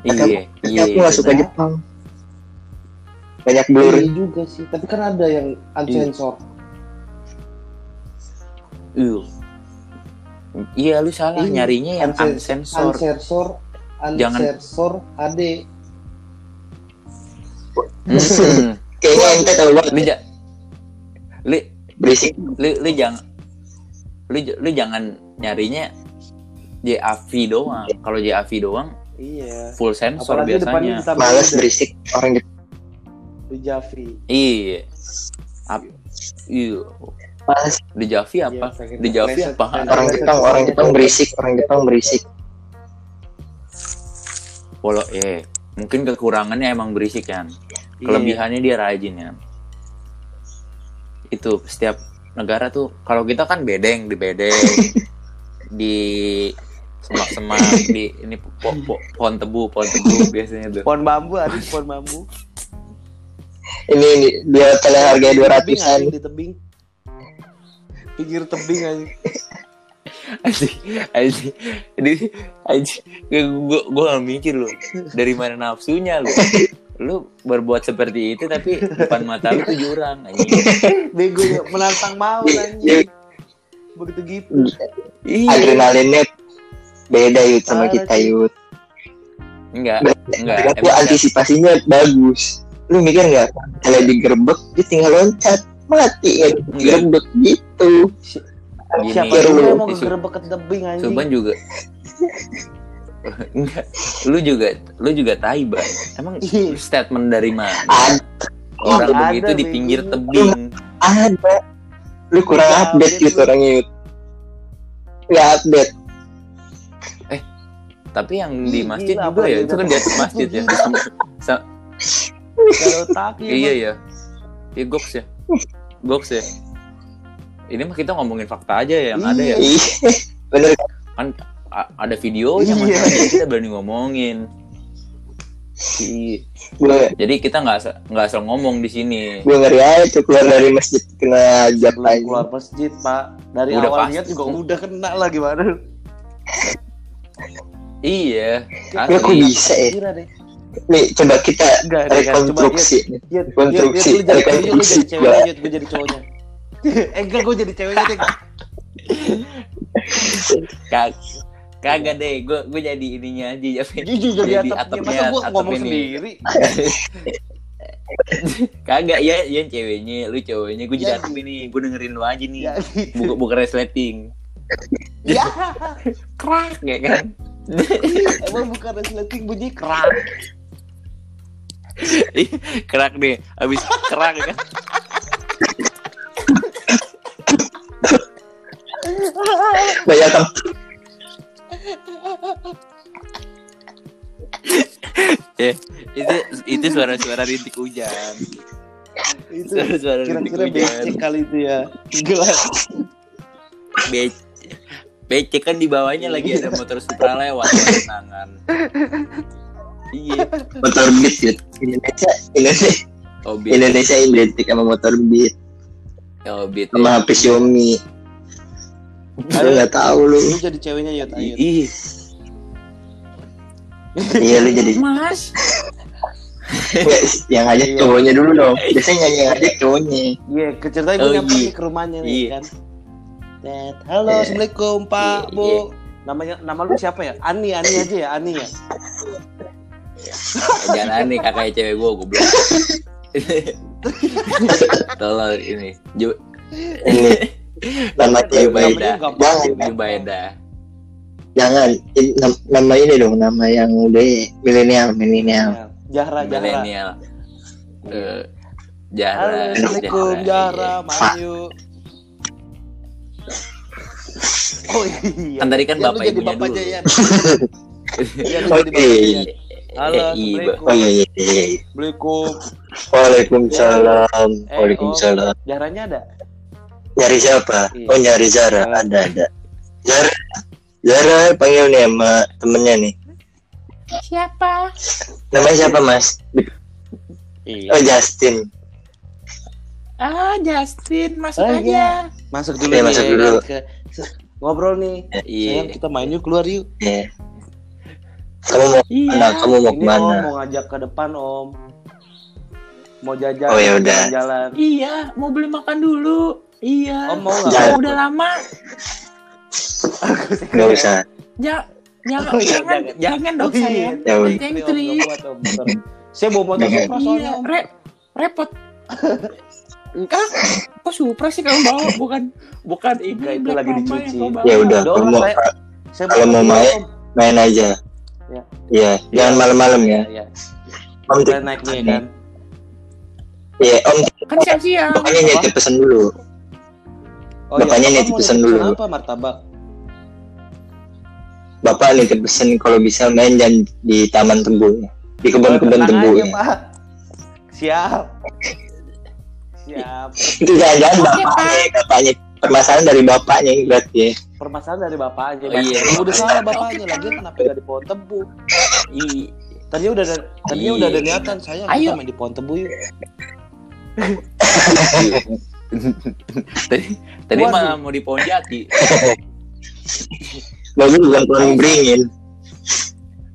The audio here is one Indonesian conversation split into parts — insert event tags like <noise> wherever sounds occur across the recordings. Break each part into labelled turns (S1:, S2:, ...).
S1: Iya, iya.
S2: aku nggak suka. Jepang. Banyak blur.
S3: Iya juga sih, tapi kan ada yang unsensor.
S1: Iya. Iya, lu salah
S3: Ini,
S1: nyarinya yang
S3: unsen-
S1: unsensor.
S3: Unsensor,
S1: Jangan-
S3: unsensor HD.
S1: Hmm.
S2: Kayaknya ente tahu banget
S1: Lu ja- lu
S2: berisik.
S1: lu, lu jangan lu, lu jangan nyarinya JAV doang. Kalau JAV doang
S3: Iya.
S1: full sensor
S3: Apalagi depannya
S1: biasanya.
S2: Males berisik orang Jepang.
S3: di Javi.
S1: Iya. Ap, iya.
S2: Males
S1: Di Javi apa?
S3: Iya,
S1: Di Javi apa?
S2: orang Jepang, orang Jepang berisik, orang Jepang berisik.
S1: Polo eh mungkin kekurangannya emang berisik kan.
S3: Iya.
S1: Kelebihannya dia rajin kan. Itu setiap negara tuh kalau kita kan bedeng di bedeng <laughs> di semak-semak di ini po, po- pohon tebu pohon tebu <laughs> biasanya tuh.
S3: Pohon bambu, ada pohon bambu.
S2: Ini, ini dia yang harganya dua ratusan.
S3: di tebing. Pinggir tebing aja.
S1: Anjing, anjing, ini anjing, gue gue gak mikir lu dari mana nafsunya lu, lu berbuat seperti itu tapi depan mata lu tuh jurang anjing.
S3: Bego menantang maut
S2: Iya,
S3: anjing. Begitu gitu.
S1: Iya.
S2: Adrenalinnya beda yut sama
S3: Parah,
S2: kita yut.
S1: Enggak, enggak. Emang
S2: antisipasinya bagus. Lu mikir nggak? Kalau digerebek dia tinggal loncat mati ya digerebek gitu.
S1: Gini,
S3: Siapa yang mau
S1: Ya, Su-
S3: gerebek ke tebing anjing.
S1: Suban juga. <laughs> Enggak, lu juga, lu juga tai bang. Emang
S3: Iya.
S1: statement dari mana?
S2: Ada,
S1: Orang
S3: ada,
S1: begitu di pinggir tebing.
S2: ada. Lu kurang
S3: Iya,
S2: update
S3: lu.
S2: orangnya. Nggak update.
S1: Tapi yang di masjid
S3: gila,
S1: juga ya, itu kan di atas masjid ya. <laughs> Sa-
S3: Gak ada otaknya.
S1: iya
S3: emang.
S1: ya. Iya goks ya. Goks ya. Ini mah kita ngomongin fakta aja ya, yang ada ya.
S2: Iya. Bener.
S1: Kan ada videonya
S3: Iya.
S1: kita berani ngomongin. Iya. Jadi kita nggak asal nggak asal ngomong di sini.
S2: gue ngeri aja tuh keluar dari masjid kena ajak
S3: Belum
S2: lagi.
S3: keluar masjid pak. Dari
S1: Udah
S3: awal
S1: pasti.
S3: niat juga udah kena lah gimana. <laughs>
S1: Iya.
S2: Ya kok
S1: Asli.
S2: bisa ya?
S3: Deh.
S2: Nih coba kita
S3: Enggak, kan. Coba
S2: rekonstruksi.
S3: Yud, Yud,
S2: Konstruksi,
S3: Yud, Yud, lu jadi,
S2: rekonstruksi. <laughs>
S3: jadi ceweknya, gue jadi cowoknya. eh enggak, gue jadi ceweknya deh.
S1: Kag kagak deh, gue gue jadi ininya aja ya.
S3: Jujur jadi atapnya, masa gue
S1: atap
S3: ngomong
S1: ini.
S3: sendiri. <laughs>
S1: Kagak ya, ya ceweknya, lu cowoknya, gue jadi
S3: Ya.
S1: atap ini, gue dengerin lu aja nih.
S3: Ya, gitu.
S1: Bukan bukan resleting.
S3: ya, <laughs>
S1: Krak ya kan. <laughs>
S3: emang bukan resleting bunyi kerak.
S1: kerak deh, habis kerak ya kan.
S2: Banyak kan
S1: Ya, itu itu suara-suara rintik hujan.
S3: Itu
S1: Suara-suara rintik
S3: kira-kira becek
S1: hujan.
S3: kali itu ya. Gelas.
S1: Bec becek kan di bawahnya lagi ada motor Supra lewat <laughs> tangan. Iya,
S2: motor beat yut. Indonesia Indonesia
S1: oh beat,
S2: Indonesia identik sama motor beat
S1: oh beat.
S2: sama HP Xiaomi. Lu nggak tahu lu.
S3: Lu jadi ceweknya ayo.
S1: Ih,
S2: Iya lu jadi
S1: Mas.
S2: Yang ngajak
S3: Iya.
S2: cowoknya dulu dong. <laughs> Biasanya yang ngajak cowoknya.
S3: Iya, keceritain gue
S1: Oh,
S3: nyamper
S1: iya.
S3: ke rumahnya nih
S1: Iya.
S3: kan. Tet, halo,
S2: Iya.
S3: assalamualaikum Pak,
S1: Iya,
S3: Bu. Namanya nama lu siapa ya? Ani, Ani aja ya, Ani ya. <laughs>
S1: Jangan aneh kakaknya cewek gue goblok. <laughs> Tolong ini. Ju <laughs>
S2: Ini namanya
S1: Jubaida. Jubaida.
S2: jangan. Nama ini dong, nama yang udah milenial, milenial.
S3: Jahra, Jahra.
S1: Milenial. Eh,
S3: Halo,
S1: Jahra.
S3: assalamualaikum Jahra,
S1: iya.
S3: Manyu. <laughs> Oh iya.
S1: Kan tadi kan
S3: Ya,
S1: bapak
S3: jadi
S1: ibunya
S3: bapaknya,
S1: dulu.
S3: ya. <laughs> Iya,
S2: Oh,
S3: jadi bapaknya,
S2: iya.
S3: ya. Halo,
S1: iya,
S2: Oh iya iya. iya.
S3: Assalamualaikum.
S2: Waalaikumsalam.
S3: Eh,
S2: Waalaikumsalam.
S3: Jahranya ada?
S2: Nyari siapa?
S3: Iya.
S2: Oh nyari Zara.
S3: Oh.
S2: Ada ada. Zara. Zara panggil nih sama temennya nih.
S4: Siapa?
S2: Namanya siapa mas?
S3: Iya.
S2: Oh Justin.
S4: Ah, Justin, masuk
S3: Oh,
S4: aja.
S3: iya. Masuk dulu
S2: Iya,
S3: nih,
S2: masuk
S3: ya
S2: dulu.
S3: ke- ngobrol nih.
S1: Iya.
S3: Sayang, kita main yuk keluar yuk.
S2: Iya. Kamu mau
S1: Iya.
S2: ke mana? Kamu mau
S3: Ini
S2: ke mana?
S3: om mau ngajak ke depan om. Mau jajan,
S2: Oh, ya udah.
S3: jalan-jalan.
S1: Iya, mau beli makan dulu. Iya.
S3: Om mau nggak?
S2: Jangan.
S1: Udah lama.
S2: Gak usah.
S1: Ja, jangan, <laughs>
S3: Oh, iya,
S1: jangan,
S3: jangan.
S1: jangan dong
S3: Oh, iya.
S2: Ya
S3: om. bentar. Saya bawa motor
S2: Jangan.
S1: Iya, repot. <laughs> Enggak, kok Supra sih kamu bawa bukan bukan ini
S3: Enggak, itu
S1: Black
S3: lagi dicuci.
S2: Ya udah, kalau
S3: saya- Saya
S2: kalau mau main,
S3: Om.
S2: main aja.
S3: Ya.
S2: Iya, jangan malam-malam ya.
S3: Iya.
S2: Om
S3: Kita naik nih kan.
S2: Iya, Om
S1: Kan siang-siang.
S2: bapaknya nitip pesan dulu.
S3: Oh
S2: Bapaknya
S3: Bapak
S2: nitip pesan dulu.
S3: Apa martabak?
S2: Bapak nitip pesan kalau bisa main dan di taman tebu. Di kebun-kebun
S3: Tenang
S2: tebu ya.
S3: Pak. Siap. Siap.
S2: Itu jangan-jangan
S1: Oke,
S2: bapaknya, bapaknya. Permasalahan dari bapaknya berarti ya.
S3: Permasalahan dari bapaknya.
S5: Oh, iya.
S3: Udah salah bapaknya lagi kenapa nggak di pohon tebu?
S5: Ih,
S3: Tadinya udah ada, tadinya
S5: Iya.
S3: udah ada niatan saya
S1: Ayo.
S3: main di pohon tebu yuk.
S5: tadi tadi malah mau di pohon jati. <laughs>
S2: Bagus bukan pohon beringin.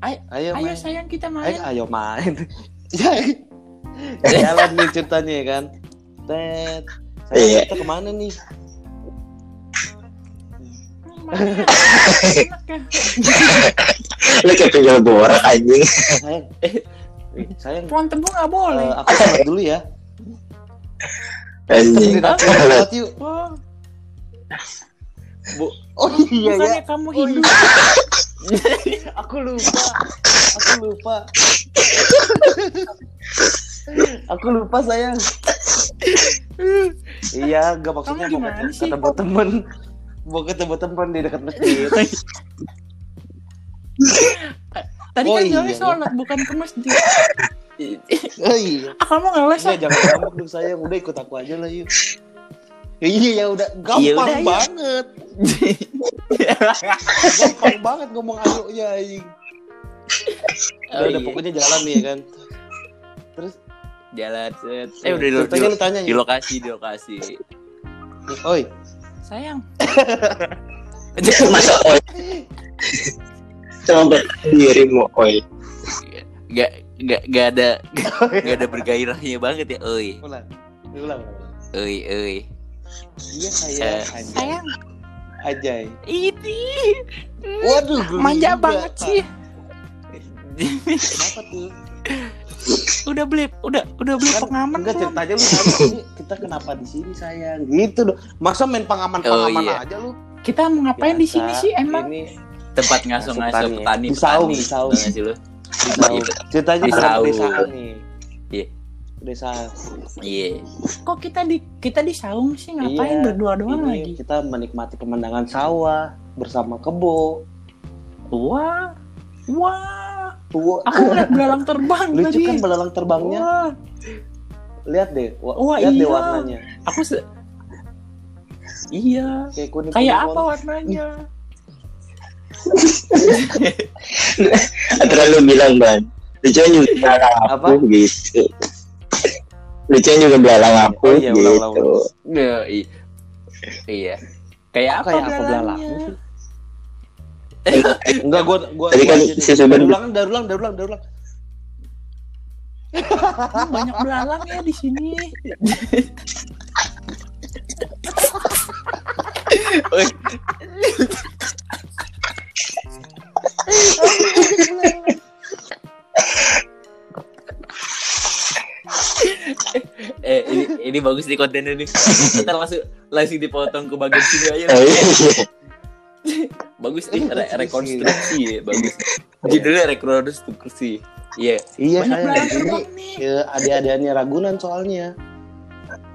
S3: Ayo,
S1: Ayo
S3: main.
S1: sayang kita
S3: Ayo,
S1: main.
S3: ayo main. Ya, <laughs> Jalan nih ceritanya ya kan. Tet. Saya
S2: Iya.
S3: kita ke
S1: mana nih? Ya.
S2: Lu kayak penjual borak anjing.
S3: Sayang. Eh, sayang.
S1: Pohon tebu nggak boleh.
S3: eh, aku sholat dulu ya.
S2: Anjing.
S3: Sholat yuk.
S1: Oh,
S5: Bu,
S3: Oh iya ya.
S1: bukannya kamu Hindu. <laughs>
S3: Aku lupa. Aku lupa. <laughs> Aku lupa sayang. Iya, gak maksudnya mau ketemu, temen Mau ketemu temen di dekat masjid <laughs>
S1: Tadi
S3: Oh,
S1: kan
S3: iya.
S1: sholat bukan ke masjid.
S3: Oh iya
S1: Ah, kamu ngeles ah.
S3: jangan ngambek dong sayang Udah ikut aku aja lah yuk Ya, Iya ya udah gampang
S5: udah, ayo.
S3: banget Gampang banget ngomong ayo ya. Udah,
S5: Oh,
S3: udah
S5: iya.
S3: pokoknya jalan nih ya kan Terus
S5: jalan set. Eh udah di, di,
S3: tanya
S5: di
S3: ya
S5: lokasi di lokasi.
S3: Oi
S1: Sayang. <laughs>
S2: Masa oi. Coba sendiri mau oi.
S5: Gak gak gak ada gak ada bergairahnya banget ya. Oi,
S3: Ulang Ulang
S5: oi, oi.
S3: Iya sayang
S5: Eh.
S1: Sayang.
S3: Ajay
S1: Ini
S3: Waduh
S1: manja
S3: juga,
S1: banget sih.
S3: Kenapa tuh?
S1: Udah beli, udah udah beli
S3: Kan,
S1: pengaman
S3: enggak
S1: belum?
S3: ceritanya lu ini kita kenapa di sini sayang gitu dong masa main pengaman pengaman
S5: Oh, iya.
S3: aja lu
S1: Kita mau ngapain di sini sih emang?
S3: ini
S5: Tempat ngasuh-ngasuh
S3: Ngasuh
S5: petani,
S3: petani. Di saung, di saung.
S5: Sih lu?
S3: ceritanya
S5: Di saung.
S3: nih
S5: Iya.
S3: pedesaan
S5: Iya.
S1: Kok kita di kita di saung sih ngapain
S3: Iya,
S1: berdua doang
S3: ini
S1: lagi?
S3: kita menikmati pemandangan sawah bersama kebo
S1: Wah, wah.
S3: Tua
S1: Aku ngeliat belalang terbang
S3: lucu
S1: tadi.
S3: kan belalang terbangnya
S1: Wah,
S3: lihat deh wa-
S1: Wah,
S3: lihat deh
S1: iya.
S3: warnanya
S1: aku se Iya.
S3: kayak kuning
S1: Kayak apa warnanya?
S2: Antara lu bilang ban. Lucuan juga belalang
S3: Apa?
S2: aku gitu. Lucuan juga belalang aku
S3: Oh, iya,
S2: gitu.
S3: ulang, ulang,
S5: Iya. i- Iya. Kayak apa?
S3: kayak apa
S1: belalangnya?
S3: Sih enggak gua gua
S2: Tadi kan si
S3: Dari ulang dari ulang dari ulang dari ulang
S1: banyak belalang ya di sini. <laughs>
S5: Eh, ini, ini bagus nih kontennya nih. Kita langsung langsung dipotong ke bagian sini aja.
S2: Iya. <laughs>
S5: Bagus nih, re- rekonstruksi ya, bagus. <laughs> Judulnya rekonstruksi. Iya.
S3: iya saya
S1: belalang
S3: ini ya, adik-adikannya Ragunan soalnya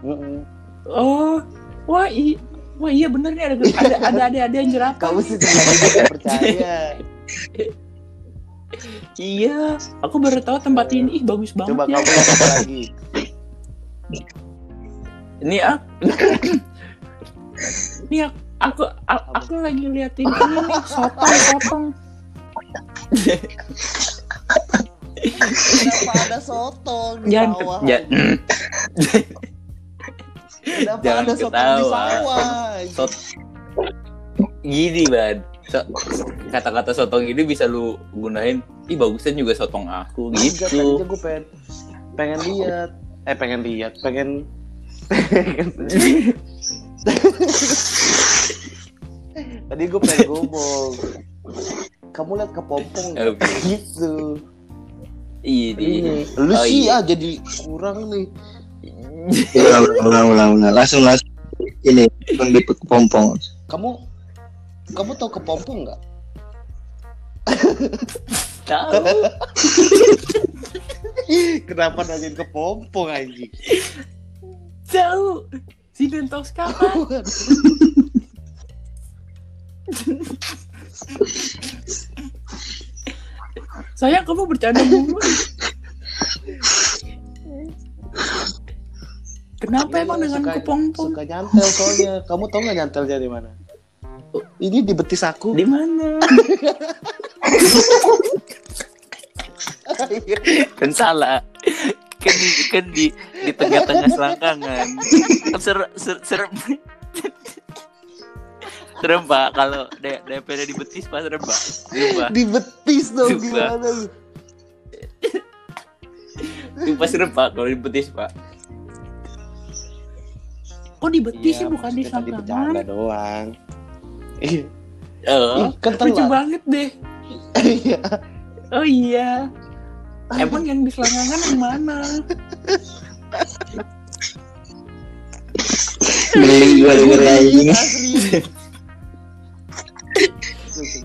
S3: Mm-mm.
S1: Oh, wah i Wah iya bener nih ada ada ada ada, ada yang jerapah.
S3: kamu sih tidak percaya <laughs>
S1: Iya, aku baru tahu tempat ini ih bagus banget
S3: coba
S1: ya.
S3: kamu lihat apa lagi
S5: Ini ah, <coughs>
S1: Nih aku aku, aku lagi liatin ini nih sotong sotong.
S3: kenapa ada sotong di
S1: Jangan-
S3: sawah
S5: ja-
S3: kenapa
S5: jangan
S3: ada sotong di
S5: ketawa.
S3: sawah?
S5: Sot- gini.
S1: So- kata-kata sotong ini bisa lu gunain. Ih bagusnya juga sotong aku
S3: Enggak,
S1: gitu.
S3: gue pengen pengen lihat. Eh pengen lihat. Pengen <laughs> <laughs> tadi gue pengen ngomong kamu lihat kepompong nggak?
S1: Oke.
S3: gitu
S1: iya di
S3: ini lu
S1: Oh,
S3: sih
S1: iya.
S3: ah jadi kurang nih
S2: ulang ulang ulang ulang langsung langsung ini mengiput kepompong
S3: kamu kamu tahu kepompong nggak
S1: tahu <laughs>
S3: kenapa nanyain kepompong anjing
S4: Tahu. Si Dentos kapan? <laughs> Sayang kamu bercanda mulu. Kenapa
S3: Dia
S4: emang dengan
S3: suka-
S4: kepompong?
S3: suka nyantel soalnya. Kamu tau nggak nyantelnya di mana? Ini di betis aku.
S4: Di mana?
S1: kan salah. Kan di kan di di tengah-tengah selangkangan. Kan ser, ser, serem serem pak kalau D- DPD di betis pak serem pak
S3: di betis dong
S1: Sumpah.
S3: gimana lu
S1: Sumpah serem pak kalau di betis pak
S4: Kok di betis sih
S3: Iya,
S4: bukan di selangkangan?
S3: doang Iya,
S1: oh
S3: Ih, kan
S4: Lucu banget deh.
S3: Iya.
S4: Oh iya. Emang yang di selangkangan yang mana?
S2: geli gue denger anjing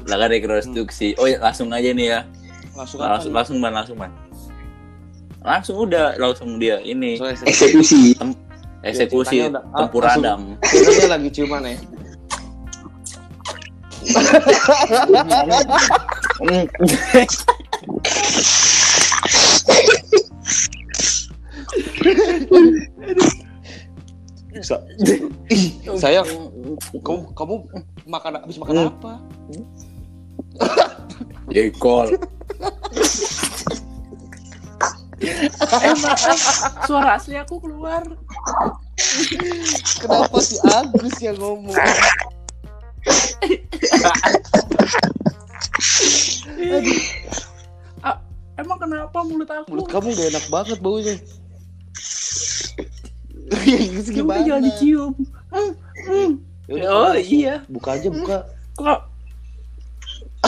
S1: Kan rekonstruksi oh ya, langsung aja nih ya.
S3: Langsung apa
S1: langsung
S3: nih?
S1: langsung man langsung man langsung udah langsung dia ini.
S3: Soalnya
S2: eksekusi.
S1: eksekusi.
S3: Ceritanya udah- ah,
S1: tempur
S3: langsung-
S1: Adam.
S3: Sebenarnya lagi ciuman ya. Sayang, <laughs> kamu kamu makan habis makan apa?
S1: Jekol
S4: Eh maaf, suara asli aku keluar.
S3: Kenapa si Agus yang ngomong?
S4: Ah, emang kenapa mulut aku?
S3: Mulut kamu gak enak banget baunya. Ya,
S4: Ya udah jangan dicium. Hmm, hmm.
S3: Yaudah,
S1: oh
S3: langsung.
S1: iya
S3: Buka aja buka.
S4: Kok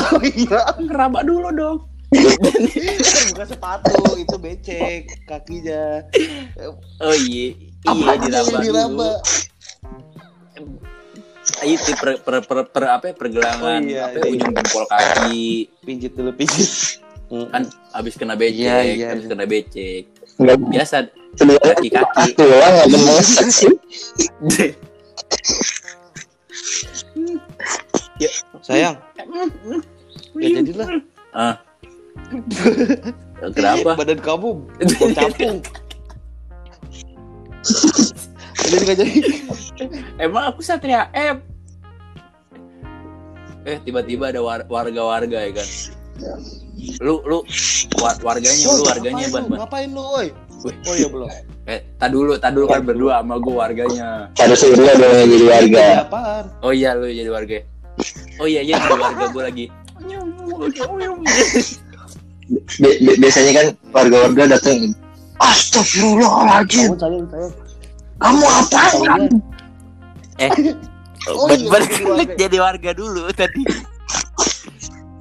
S3: Oh <laughs> iya.
S4: ngeraba dulu dong.
S3: buka sepatu itu becek kakinya.
S1: oh iya
S3: Apa
S1: iya diraba
S3: diraba?
S1: dulu itu per, per, per, per apa ya, pergelangan
S3: Oh, iya,
S1: apa ya,
S3: iya.
S1: ujung jempol kaki
S3: Pijit dulu pijit.
S1: kan abis kena becek
S3: Iya, iya,
S1: abis
S3: iya.
S1: kena becek
S2: nggak
S1: biasa
S2: sebenarnya
S1: Kaki-kaki.
S2: aku doang nggak sih <laughs>
S3: Sayang,
S4: Hmm, <laughs> hmm.
S3: Ya jadilah.
S1: ah kenapa
S3: Badan kamu capung. jadi nggak jadi.
S4: Emang aku Satria M.
S1: eh tiba-tiba ada war- warga-warga ya kan lu lu war- warganya lu warganya ban
S3: lu?
S1: ban
S3: Ngapain lu, oi? Oh iya belum.
S1: eh tak dulu tak dulu kan berdua sama gue warganya
S2: harus lu dong jadi warga
S1: oh iya lu jadi warga oh iya iya jadi warga gue lagi
S2: biasanya kan warga-warga datang Astagfirullahaladzim.
S3: Kamu
S2: kamu
S3: Taunya
S1: eh
S3: Oh iya,
S1: ban
S3: jadi warga.
S1: dulu tadi.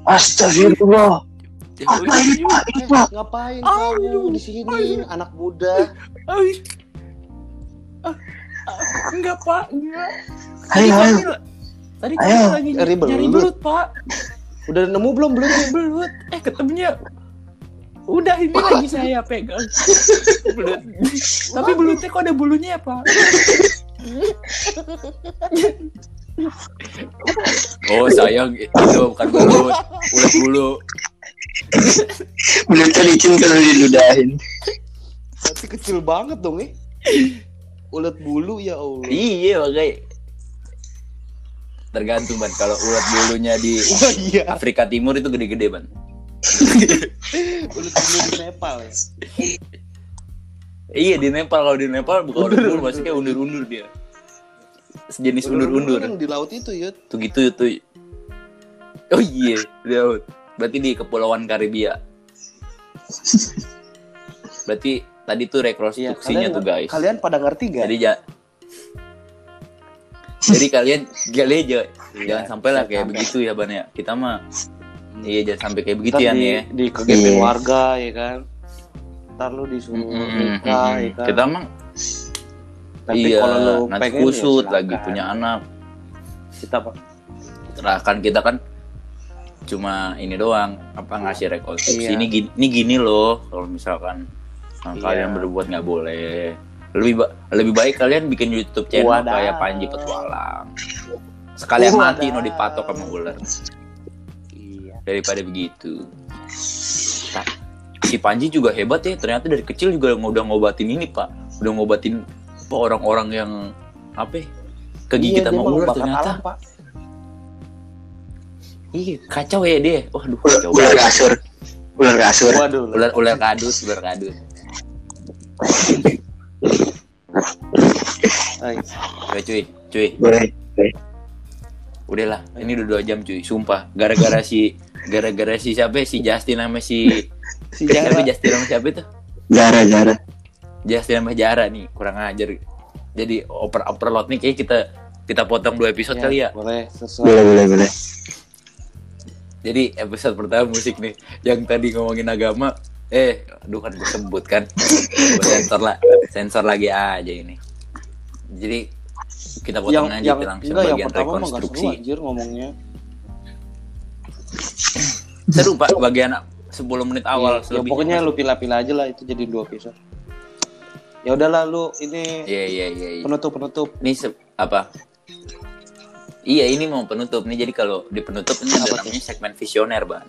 S2: Astagfirullah. Apa ini pak? Ini
S3: Eh,
S2: pak.
S3: ngapain kamu di sini? anak muda?
S4: Ah, ah, Enggak pak, enggak.
S2: ayo ayo.
S4: Tadi kami lagi
S3: Nyari belut
S4: pak.
S3: Udah nemu belum belum?
S4: Belut. Eh ketemunya. Udah ini lagi saya pegang. Belut. Tapi belutnya kok ada bulunya ya pak?
S1: oh sayang itu bukan mulut ulet bulu
S2: belutnya licin kalau diludahin
S3: Berarti kecil banget dong eh. Ulet bulu ya Allah.
S1: iya makanya tergantung ban kalau ulet bulunya di
S3: Wah <laughs> iya.
S1: Afrika Timur itu gede-gede ban <laughs>
S3: Ulet bulu di Nepal ya.
S1: iya di Nepal kalau di Nepal bukan ulet bulu masih kayak undur-undur dia sejenis undur-undur
S3: Yang di laut itu ya.
S1: tuh gitu tuh Oh iya, laut. Berarti di Kepulauan Karibia. <laughs> Berarti tadi tuh
S3: Iya,
S1: rekonstruksinya tuh guys.
S3: Kalian pada ngerti gak?
S1: Jadi ja Jadi <laughs> kalian kalian jangan, jangan
S3: Iya,
S1: sampai lah
S3: jangan
S1: kayak
S3: sampai.
S1: begitu ya Ban ya. Kita mah
S3: Hmm.
S1: iya jangan sampai kayak begitu ya
S3: di,
S1: nih ya.
S3: di kegepin
S2: Iya.
S3: warga ya kan. Ntar lu disuruh
S1: Mm-mm,
S3: nikah ya kan.
S1: Kita mah
S3: Tapi
S1: iya,
S3: kalau lu
S1: nanti
S3: pengen
S1: kusut
S3: ya
S1: lagi punya anak.
S3: kita Pak.
S1: Serahkan kita kan cuma ini doang apa ngasih rekonstruksi
S3: Iya.
S1: ini gini, ini gini loh kalau misalkan
S3: Iya.
S1: kalian berbuat nggak boleh lebih ba- lebih baik kalian bikin YouTube channel
S3: Wadaw.
S1: kayak Panji Petualang sekalian
S3: Wadaw.
S1: mati no dipatok sama ular
S3: Iya.
S1: daripada begitu Nah, si Panji juga hebat ya ternyata dari kecil juga udah ngobatin ini pak udah ngobatin orang-orang yang apa ya, kegigit
S3: Iya,
S1: sama ular ternyata
S3: alam, Pak.
S1: iya kacau ya dia waduh
S2: Ular,
S1: kacau
S2: ular kasur. Ular kasur.
S3: Waduh.
S1: ular ular kadus ular kadus <laughs>
S3: Ay,
S1: ya cuy cuy
S2: Boleh.
S1: udahlah ini udah dua jam cuy sumpah gara-gara si gara-gara si siapa ya? si Justin sama si
S3: Si
S1: siapa
S3: Jara.
S1: Justin sama siapa itu
S2: Jara, Jara.
S1: Justin sama Jara nih kurang ajar jadi oper overload nih kayak kita kita potong dua episode kali ya
S3: Boleh, sesuai.
S2: Boleh, boleh, boleh.
S1: jadi episode pertama musik nih yang tadi ngomongin agama eh aduh kan gue sebut kan sensor lah sensor lagi aja ini jadi kita potong
S3: yang
S1: aja
S3: yang
S1: langsung
S3: enggak yang
S1: bagian
S3: mah gak seru
S1: rekonstruksi
S3: anjir ngomongnya.
S1: seru pak bagian 10 menit awal
S3: Iya, ya,
S1: selebihnya
S3: pokoknya lu pilih-pilih aja lah itu jadi dua episode. Ya udahlah lu ini
S1: Iya iya iya. iya.
S3: penutup penutup.
S1: Ini apa? Iya ini mau penutup nih. Jadi kalau di penutup ini ada namanya segmen visioner, bang.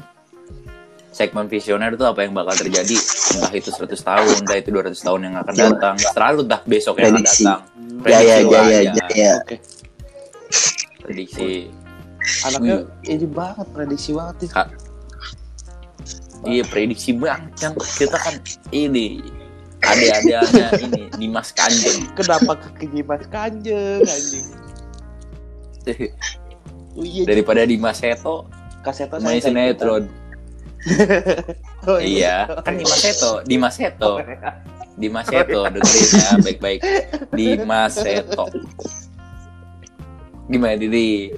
S1: Segmen visioner itu apa yang bakal terjadi entah itu 100 tahun, entah itu 200 tahun yang akan datang. Selalu dah besok yang akan datang.
S3: Hmm,
S2: Jaya,
S1: Prediksi lu
S2: Jaya,
S1: aja.
S2: Jaya.
S3: Oke.
S1: Prediksi.
S3: Anaknya ini banget prediksi banget.
S1: Kak. Iya prediksi banget kan kita kan ini ada-adanya <laughs> ini Dimas Kanjeng.
S3: Kenapa ke Dimas Kanjeng anjing? <laughs> Oh, iya,
S1: Daripada Dimas Seto
S3: kasetnya
S1: main sinetron. <laughs>
S3: Oh,
S1: Iya, kan Dimas Seto, Dimas Seto. Dimas Seto dengerin ya <laughs> baik-baik Dimas Seto gimana dari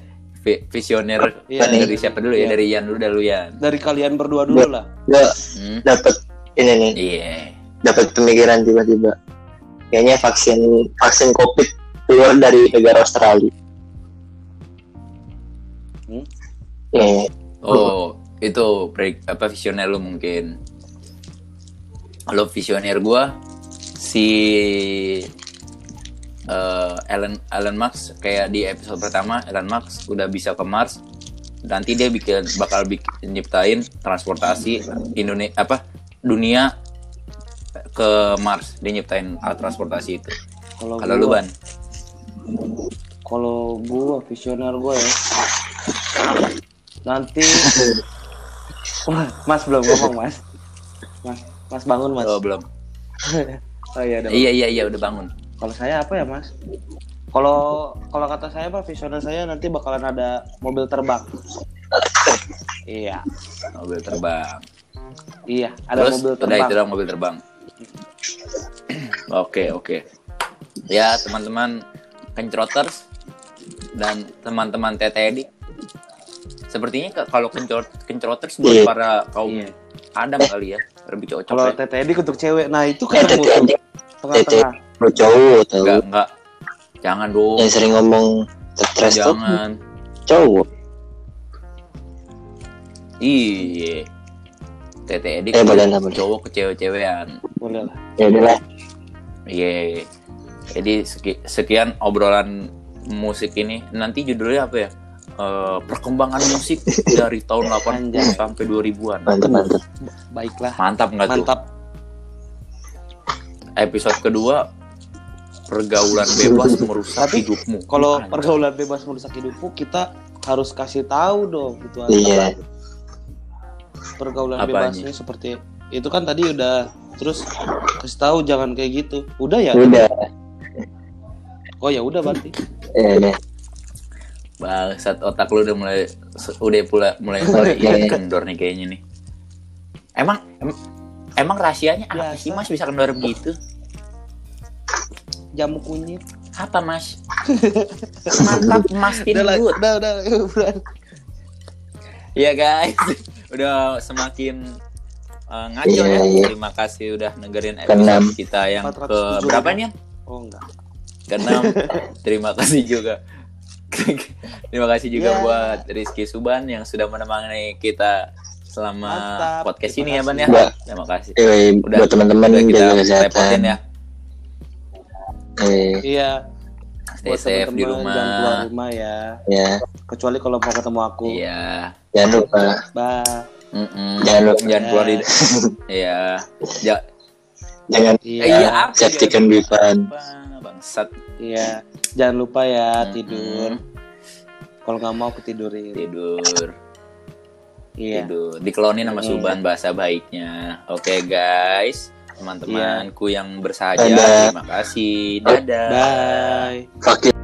S1: vi- visioner
S3: Iya.
S1: dari siapa dulu ya
S3: Iya.
S1: dari Yan dulu dah lu Yan
S3: Dari kalian berdua dulu lah.
S2: Gue
S1: hmm?
S2: dapet ini nih,
S1: iya
S2: dapat pemikiran tiba-tiba. Kayaknya vaksin vaksin COVID keluar dari negara Australia.
S3: Hmm?
S2: Iya,
S1: oh itu pre- apa visioner lu mungkin. Kalau visioner gua si eh, Elon Elon Musk kayak di episode pertama Elon Musk udah bisa ke Mars nanti dia bikin bakal bikin nyiptain transportasi Indonesia apa dunia ke Mars. Dia nyiptain alat transportasi itu.
S3: Kalau
S1: lu ban?
S3: Kalau gua visioner gua ya. Nanti <laughs> Wah, Mas belum ngomong, Mas. Mas, Mas bangun, Mas.
S1: oh belum <laughs>
S3: Oh iya, udah.
S1: iya iya iya udah bangun
S3: Kalau saya apa ya, Mas? Kalau kalau kata saya Pak, visioner saya nanti bakalan ada mobil terbang. Iya,
S1: mobil terbang
S3: iya, ada
S1: Terus
S3: mobil
S1: udah
S3: terbang.
S1: itu dong mobil terbang. <clears throat> Oke oke. Ya teman-teman kencroters dan teman-teman TTD. Sepertinya kalau kencrot kencroters buat
S2: Iya.
S1: para kaum
S3: Iya.
S1: Adam kali ya lebih cocok
S3: Kalau
S1: ya.
S3: TTD untuk cewek, nah itu
S2: Ya,
S3: kan
S2: TTD.
S3: tengah-tengah.
S2: Cowok tau.
S1: Enggak enggak. Jangan dong.
S2: Yang sering ngomong stres tuh
S1: Jangan.
S2: cowok.
S1: Iya. TTD
S2: Eh, boleh lah, boleh.
S1: cowok ke cewek-cewekan.
S3: Boleh lah.
S2: Ya udah lah.
S1: Iya. Jadi seki- sekian obrolan musik ini. Nanti judulnya apa ya? Eh, perkembangan musik dari tahun 80
S3: Anjay.
S1: sampai 2000-an.
S2: Mantap, mantap.
S3: Baiklah.
S1: Mantap nggak tuh?
S3: Mantap.
S1: Episode kedua pergaulan bebas merusak
S3: Tapi,
S1: hidupmu.
S3: Kalau pergaulan bebas merusak hidupmu, kita harus kasih tahu dong gitu.
S2: Iya.
S3: Pergaulan
S1: Apanya?
S3: bebasnya seperti itu kan tadi udah terus kasih tahu jangan kayak gitu. Udah ya?
S2: Udah.
S3: Oh ya udah berarti.
S2: Ya udah.
S1: Bangsat otak lu udah mulai udah pula mulai mulai iya, kendor nih kayaknya nih. Emang em- emang rahasianya apa
S3: Biasa.
S1: sih Mas bisa kendor begitu?
S3: Jamu kunyit.
S1: Apa Mas? <laughs> Mantap Mas
S3: Udah
S1: Tinwood.
S3: udah, udah, udah.
S1: Iya guys, <laughs> udah semakin uh, ngaco
S2: Iya,
S1: ya.
S2: iya.
S1: Terima kasih udah dengerin
S2: Keenam.
S1: episode kita yang ke
S3: 470.
S1: berapa nih?
S3: Oh enggak.
S1: Keenam. <laughs> Terima kasih juga. <laughs> Terima kasih juga
S3: Ya.
S1: buat Rizky Suban yang sudah menemani kita selama
S3: Mantap.
S1: podcast
S3: Terima
S1: ini ya Ban ya.
S2: Mbak.
S1: Terima kasih.
S2: Eh,
S1: Udah,
S2: buat teman-teman
S1: Udah kita repotin ya.
S2: Eh,
S3: Iya.
S1: Stay
S3: buat
S1: safe di
S3: teman-teman, Jangan keluar
S1: rumah.
S3: rumah ya.
S2: ya,
S3: Kecuali kalau mau ketemu aku.
S1: Iya.
S2: jangan lupa.
S3: Bye.
S1: Mm-mm.
S2: Jangan lupa.
S1: Jangan keluar di
S3: Ya. <laughs>
S1: Iya. Ja-
S2: Jangan
S3: Iya.
S1: Eh, iya,
S2: safety can be fun.
S1: Bang- Bangsat.
S3: Iya. Jangan lupa ya
S1: Mm-mm.
S3: tidur. Kalau nggak mau aku tidurin.
S1: Tidur.
S3: Iya.
S1: Tidur. Dikelonin sama
S3: Iya.
S1: Suban bahasa baiknya. Oke guys. Teman-temanku yang bersahaja, terima kasih. Dadah.
S3: Bye.
S2: It.